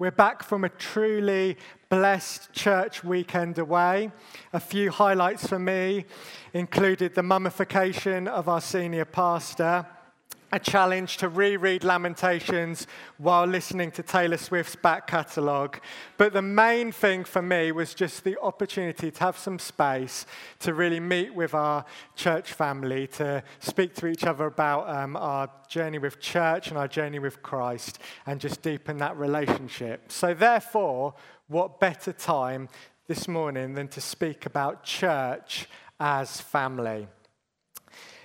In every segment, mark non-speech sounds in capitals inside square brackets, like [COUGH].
We're back from a truly blessed church weekend away. A few highlights for me included the mummification of our senior pastor a challenge to reread Lamentations while listening to Taylor Swift's back catalogue. But the main thing for me was just the opportunity to have some space to really meet with our church family, to speak to each other about um, our journey with church and our journey with Christ, and just deepen that relationship. So, therefore, what better time this morning than to speak about church as family?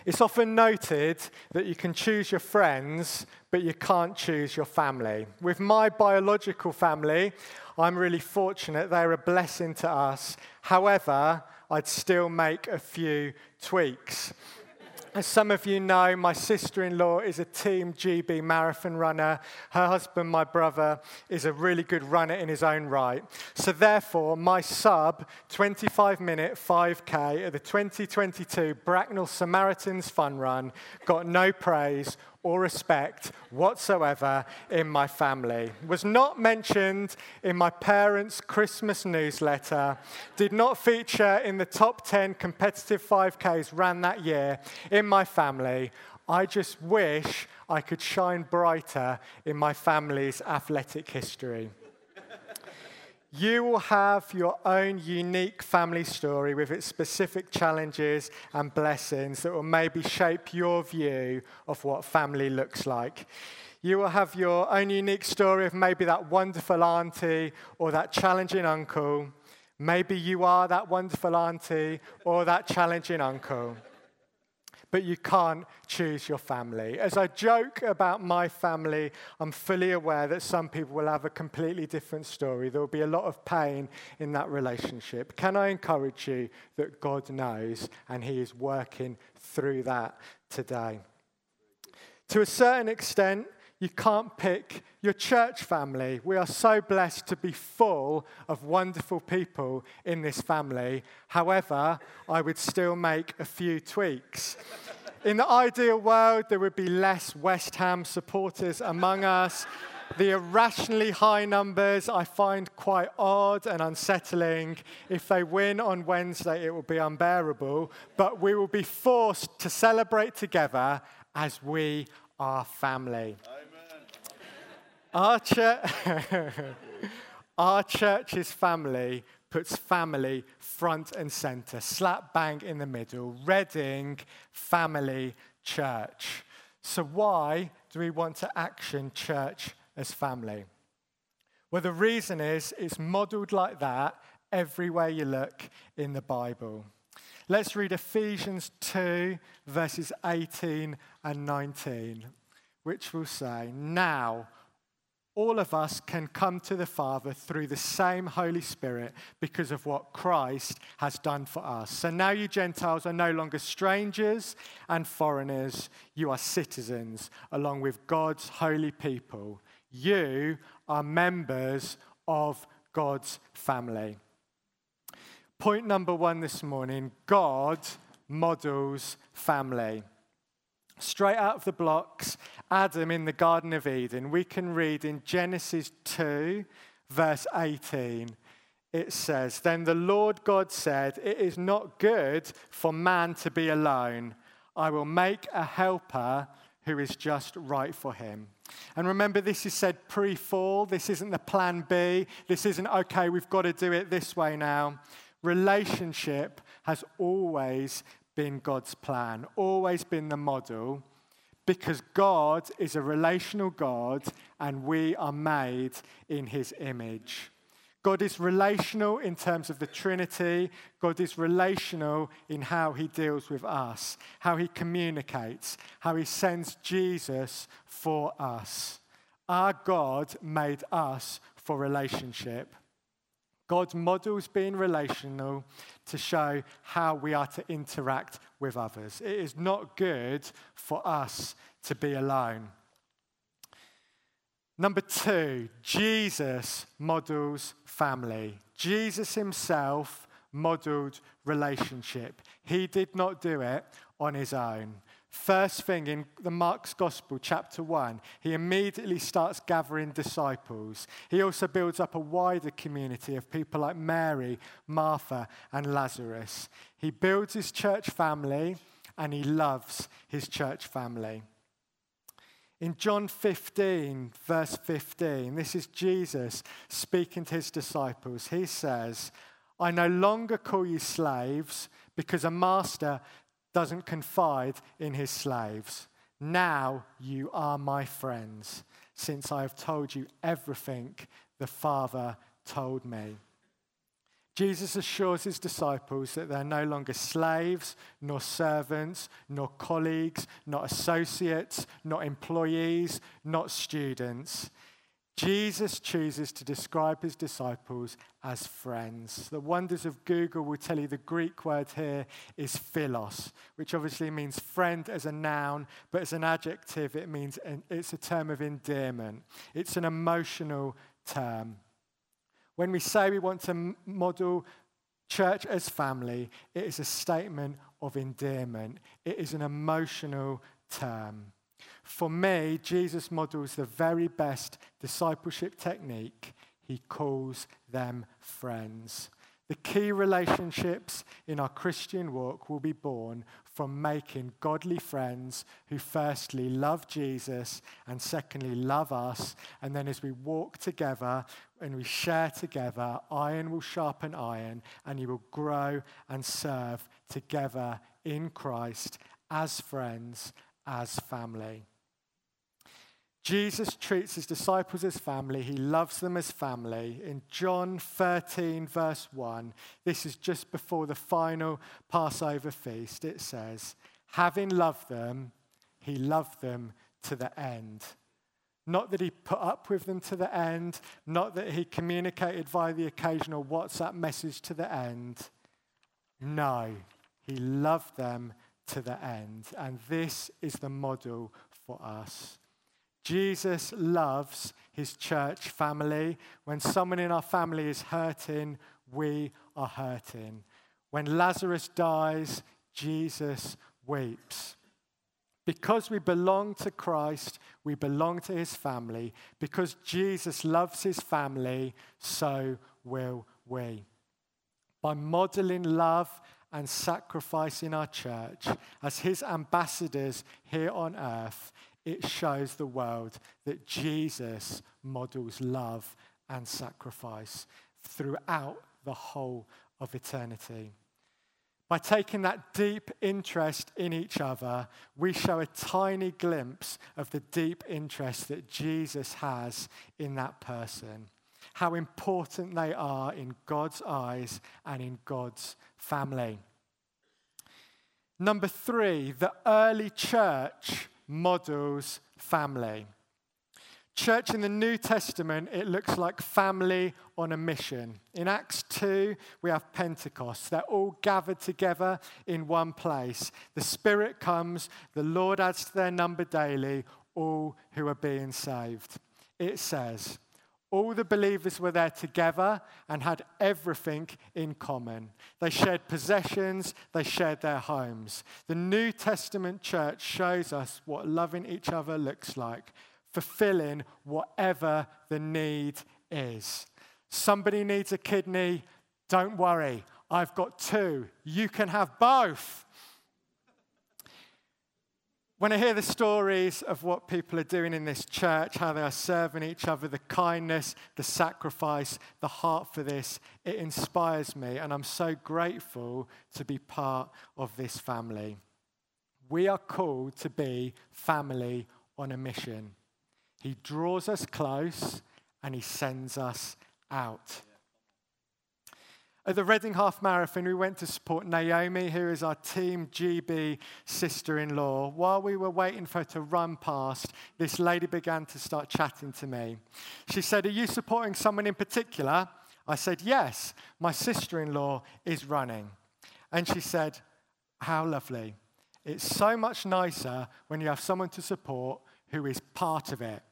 It's often noted that you can choose your friends, but you can't choose your family. With my biological family, I'm really fortunate. They're a blessing to us. However, I'd still make a few tweaks. As some of you know, my sister in law is a Team GB marathon runner. Her husband, my brother, is a really good runner in his own right. So, therefore, my sub 25 minute 5K at the 2022 Bracknell Samaritans Fun Run got no praise or respect whatsoever in my family. Was not mentioned in my parents' Christmas newsletter, did not feature in the top 10 competitive 5Ks ran that year in my family. I just wish I could shine brighter in my family's athletic history. You will have your own unique family story with its specific challenges and blessings that will maybe shape your view of what family looks like. You will have your own unique story of maybe that wonderful auntie or that challenging uncle. Maybe you are that wonderful auntie or that challenging uncle but you can't choose your family. As I joke about my family, I'm fully aware that some people will have a completely different story. There will be a lot of pain in that relationship. Can I encourage you that God knows and He is working through that today? To a certain extent, you can't pick your church family. We are so blessed to be full of wonderful people in this family. However, I would still make a few tweaks. In the ideal world, there would be less West Ham supporters among us. The irrationally high numbers I find quite odd and unsettling. If they win on Wednesday, it will be unbearable. But we will be forced to celebrate together as we are family. Our, [LAUGHS] our church's family puts family front and center, slap bang in the middle. Reading Family Church. So, why do we want to action church as family? Well, the reason is it's modeled like that everywhere you look in the Bible. Let's read Ephesians 2, verses 18 and 19, which will say, Now, all of us can come to the Father through the same Holy Spirit because of what Christ has done for us. So now you Gentiles are no longer strangers and foreigners, you are citizens along with God's holy people. You are members of God's family. Point number one this morning God models family. Straight out of the blocks, Adam in the Garden of Eden, we can read in Genesis 2, verse 18. It says, Then the Lord God said, It is not good for man to be alone. I will make a helper who is just right for him. And remember, this is said pre fall. This isn't the plan B. This isn't, okay, we've got to do it this way now. Relationship has always been God's plan, always been the model, because God is a relational God and we are made in his image. God is relational in terms of the Trinity. God is relational in how he deals with us, how he communicates, how he sends Jesus for us. Our God made us for relationship. God models being relational to show how we are to interact with others. It is not good for us to be alone. Number two, Jesus models family. Jesus himself modeled relationship. He did not do it on his own. First thing in the Mark's Gospel, chapter 1, he immediately starts gathering disciples. He also builds up a wider community of people like Mary, Martha, and Lazarus. He builds his church family and he loves his church family. In John 15, verse 15, this is Jesus speaking to his disciples. He says, I no longer call you slaves because a master doesn't confide in his slaves. Now you are my friends, since I have told you everything the Father told me. Jesus assures his disciples that they're no longer slaves, nor servants, nor colleagues, not associates, not employees, not students. Jesus chooses to describe his disciples as friends. The wonders of Google will tell you the Greek word here is philos, which obviously means friend as a noun, but as an adjective, it means it's a term of endearment. It's an emotional term. When we say we want to model church as family, it is a statement of endearment, it is an emotional term. For me, Jesus models the very best discipleship technique. He calls them friends. The key relationships in our Christian walk will be born from making godly friends who, firstly, love Jesus and, secondly, love us. And then, as we walk together and we share together, iron will sharpen iron, and you will grow and serve together in Christ as friends, as family. Jesus treats his disciples as family. He loves them as family. In John 13, verse 1, this is just before the final Passover feast, it says, Having loved them, he loved them to the end. Not that he put up with them to the end, not that he communicated via the occasional WhatsApp message to the end. No, he loved them to the end. And this is the model for us. Jesus loves his church family. When someone in our family is hurting, we are hurting. When Lazarus dies, Jesus weeps. Because we belong to Christ, we belong to his family. Because Jesus loves his family, so will we. By modeling love and sacrifice in our church as his ambassadors here on earth, it shows the world that Jesus models love and sacrifice throughout the whole of eternity. By taking that deep interest in each other, we show a tiny glimpse of the deep interest that Jesus has in that person. How important they are in God's eyes and in God's family. Number three, the early church models family. Church in the New Testament, it looks like family on a mission. In Acts 2, we have Pentecost. They're all gathered together in one place. The Spirit comes, the Lord adds to their number daily all who are being saved. It says, all the believers were there together and had everything in common. They shared possessions, they shared their homes. The New Testament church shows us what loving each other looks like, fulfilling whatever the need is. Somebody needs a kidney, don't worry, I've got two. You can have both. When I hear the stories of what people are doing in this church, how they are serving each other, the kindness, the sacrifice, the heart for this, it inspires me. And I'm so grateful to be part of this family. We are called to be family on a mission. He draws us close and he sends us out. At the Reading Half Marathon, we went to support Naomi, who is our Team GB sister in law. While we were waiting for her to run past, this lady began to start chatting to me. She said, Are you supporting someone in particular? I said, Yes, my sister in law is running. And she said, How lovely. It's so much nicer when you have someone to support who is part of it.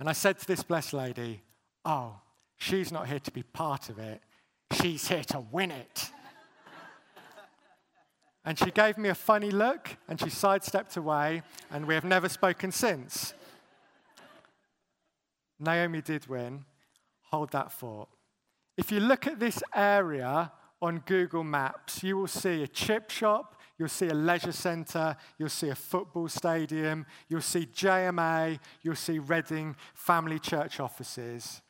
And I said to this blessed lady, Oh, she's not here to be part of it She's here to win it. [LAUGHS] And she gave me a funny look and she sidestepped away, and we have never spoken since. Naomi did win. Hold that thought. If you look at this area on Google Maps, you will see a chip shop, you'll see a leisure centre, you'll see a football stadium, you'll see JMA, you'll see Reading Family Church offices.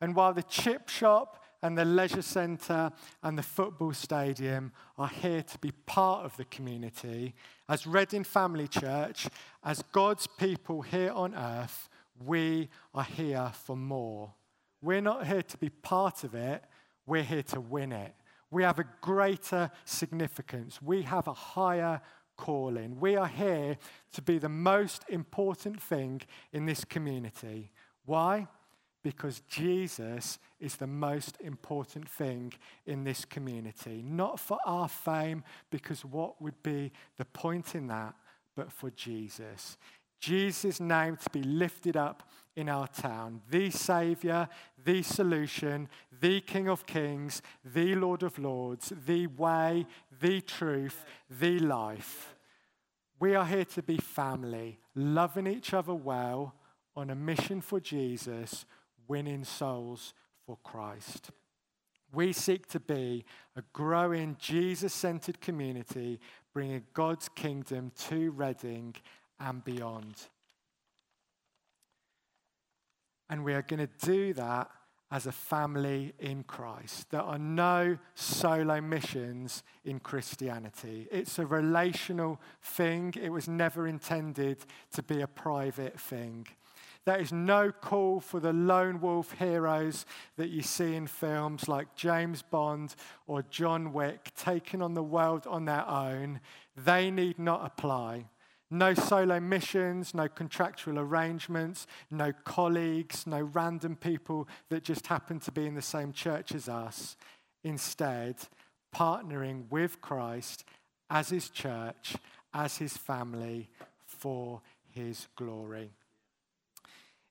And while the chip shop and the leisure centre and the football stadium are here to be part of the community, as Reading Family Church, as God's people here on earth, we are here for more. We're not here to be part of it, we're here to win it. We have a greater significance, we have a higher calling. We are here to be the most important thing in this community. Why? Because Jesus is the most important thing in this community. Not for our fame, because what would be the point in that, but for Jesus. Jesus' name to be lifted up in our town. The Savior, the solution, the King of Kings, the Lord of Lords, the way, the truth, the life. We are here to be family, loving each other well, on a mission for Jesus, winning souls for Christ. We seek to be a growing, Jesus centered community, bringing God's kingdom to Reading and beyond. And we are going to do that as a family in Christ. There are no solo missions in Christianity. It's a relational thing, it was never intended to be a private thing. There is no call for the lone wolf heroes that you see in films like James Bond or John Wick taking on the world on their own. They need not apply. No solo missions, no contractual arrangements, no colleagues, no random people that just happen to be in the same church as us. Instead, partnering with Christ as his church, as his family, for his glory.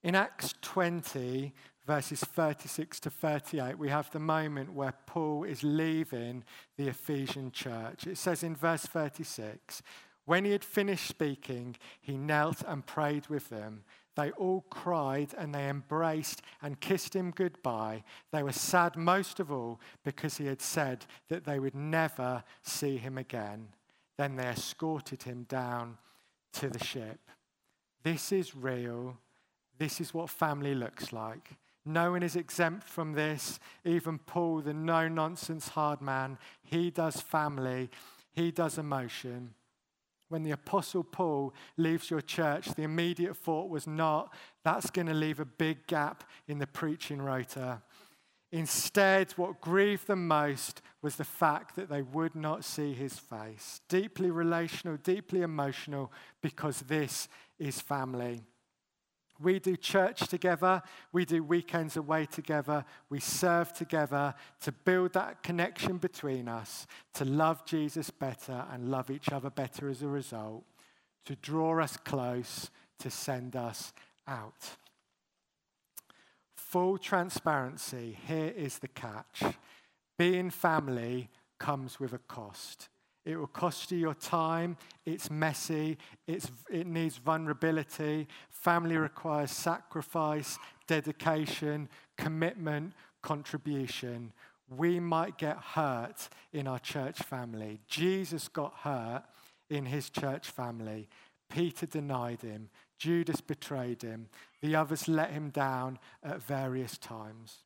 In Acts 20, verses 36 to 38, we have the moment where Paul is leaving the Ephesian church. It says in verse 36 when he had finished speaking, he knelt and prayed with them. They all cried and they embraced and kissed him goodbye. They were sad most of all because he had said that they would never see him again. Then they escorted him down to the ship. This is real. This is what family looks like. No one is exempt from this. Even Paul, the no nonsense hard man, he does family, he does emotion. When the Apostle Paul leaves your church, the immediate thought was not, that's going to leave a big gap in the preaching rota. Instead, what grieved them most was the fact that they would not see his face. Deeply relational, deeply emotional, because this is family. We do church together. We do weekends away together. We serve together to build that connection between us, to love Jesus better and love each other better as a result, to draw us close, to send us out. Full transparency here is the catch being family comes with a cost. It will cost you your time. It's messy. It's, it needs vulnerability. Family requires sacrifice, dedication, commitment, contribution. We might get hurt in our church family. Jesus got hurt in his church family. Peter denied him. Judas betrayed him. The others let him down at various times.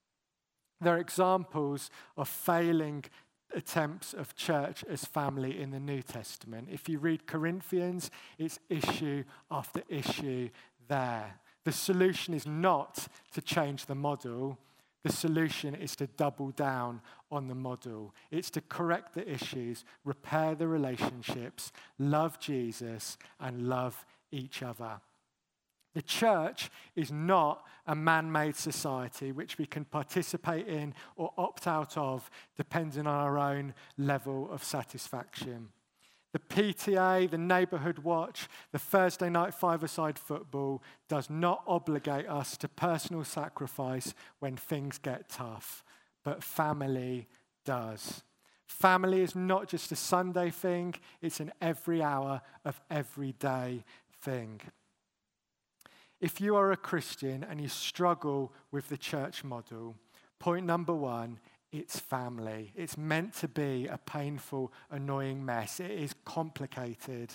There are examples of failing attempts of church as family in the New Testament. If you read Corinthians, it's issue after issue there. The solution is not to change the model. The solution is to double down on the model. It's to correct the issues, repair the relationships, love Jesus, and love each other. The church is not a man made society which we can participate in or opt out of depending on our own level of satisfaction. The PTA, the neighbourhood watch, the Thursday night five-a-side football does not obligate us to personal sacrifice when things get tough, but family does. Family is not just a Sunday thing, it's an every hour of every day thing. If you are a Christian and you struggle with the church model, point number one, it's family. It's meant to be a painful, annoying mess. It is complicated.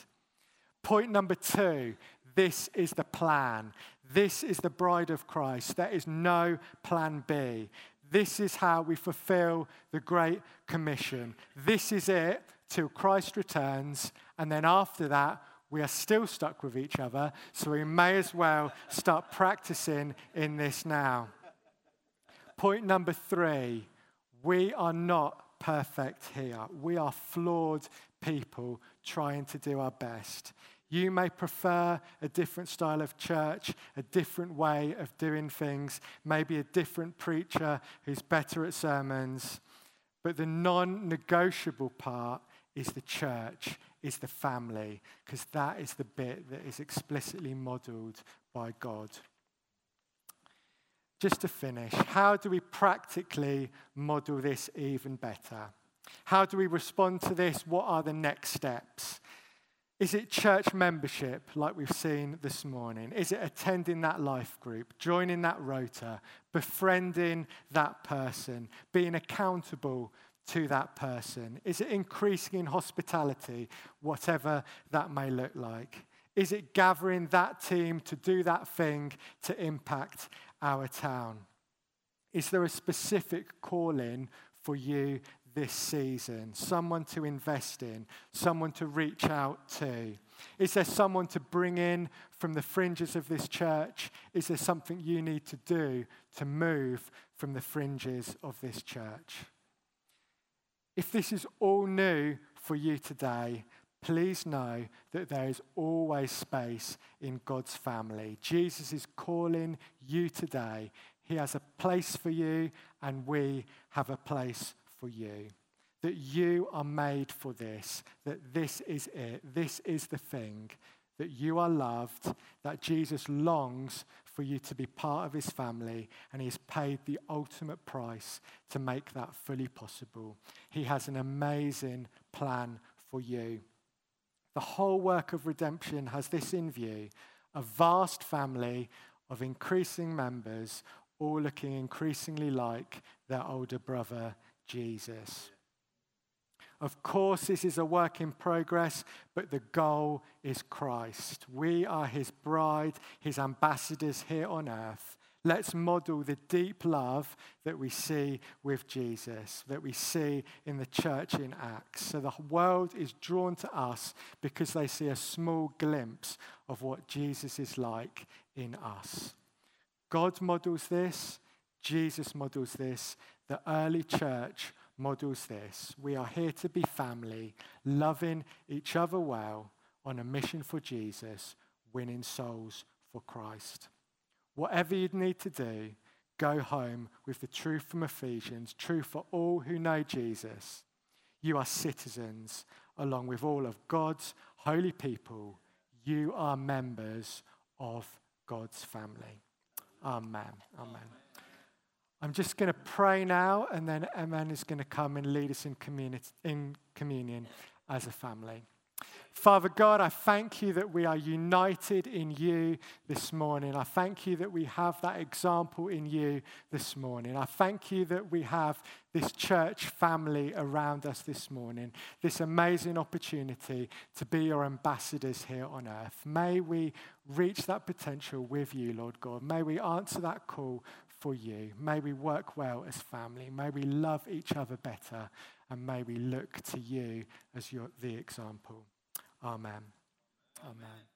Point number two, this is the plan. This is the bride of Christ. There is no plan B. This is how we fulfill the Great Commission. This is it till Christ returns. And then after that, we are still stuck with each other. So we may as well start practicing in this now. Point number three we are not perfect here. We are flawed people trying to do our best. You may prefer a different style of church, a different way of doing things, maybe a different preacher who's better at sermons. But the non negotiable part is the church, is the family, because that is the bit that is explicitly modeled by God. Just to finish, how do we practically model this even better? How do we respond to this? What are the next steps? Is it church membership, like we've seen this morning? Is it attending that life group, joining that rota, befriending that person, being accountable to that person? Is it increasing in hospitality, whatever that may look like? Is it gathering that team to do that thing to impact our town? Is there a specific calling for you this season, someone to invest in, someone to reach out to? Is there someone to bring in from the fringes of this church? Is there something you need to do to move from the fringes of this church? If this is all new for you today, please know that there is always space in God's family. Jesus is calling you today. He has a place for you, and we have a place for you. That you are made for this, that this is it, this is the thing, that you are loved, that Jesus longs for you to be part of his family, and he has paid the ultimate price to make that fully possible. He has an amazing plan for you. The whole work of redemption has this in view a vast family of increasing members, all looking increasingly like their older brother Jesus. Of course, this is a work in progress, but the goal is Christ. We are his bride, his ambassadors here on earth. Let's model the deep love that we see with Jesus, that we see in the church in Acts. So the world is drawn to us because they see a small glimpse of what Jesus is like in us. God models this, Jesus models this, the early church models this. We are here to be family, loving each other well on a mission for Jesus, winning souls for Christ. Whatever you need to do, go home with the truth from Ephesians, true for all who know Jesus. You are citizens along with all of God's holy people. You are members of God's family. Amen. Amen. I'm just going to pray now, and then Eman is going to come and lead us in, in communion as a family. Father God, I thank you that we are united in you this morning. I thank you that we have that example in you this morning. I thank you that we have this church family around us this morning, this amazing opportunity to be your ambassadors here on earth. May we reach that potential with you, Lord God. May we answer that call for you. May we work well as family. May we love each other better. And may we look to you as your, the example. Amen. Amen.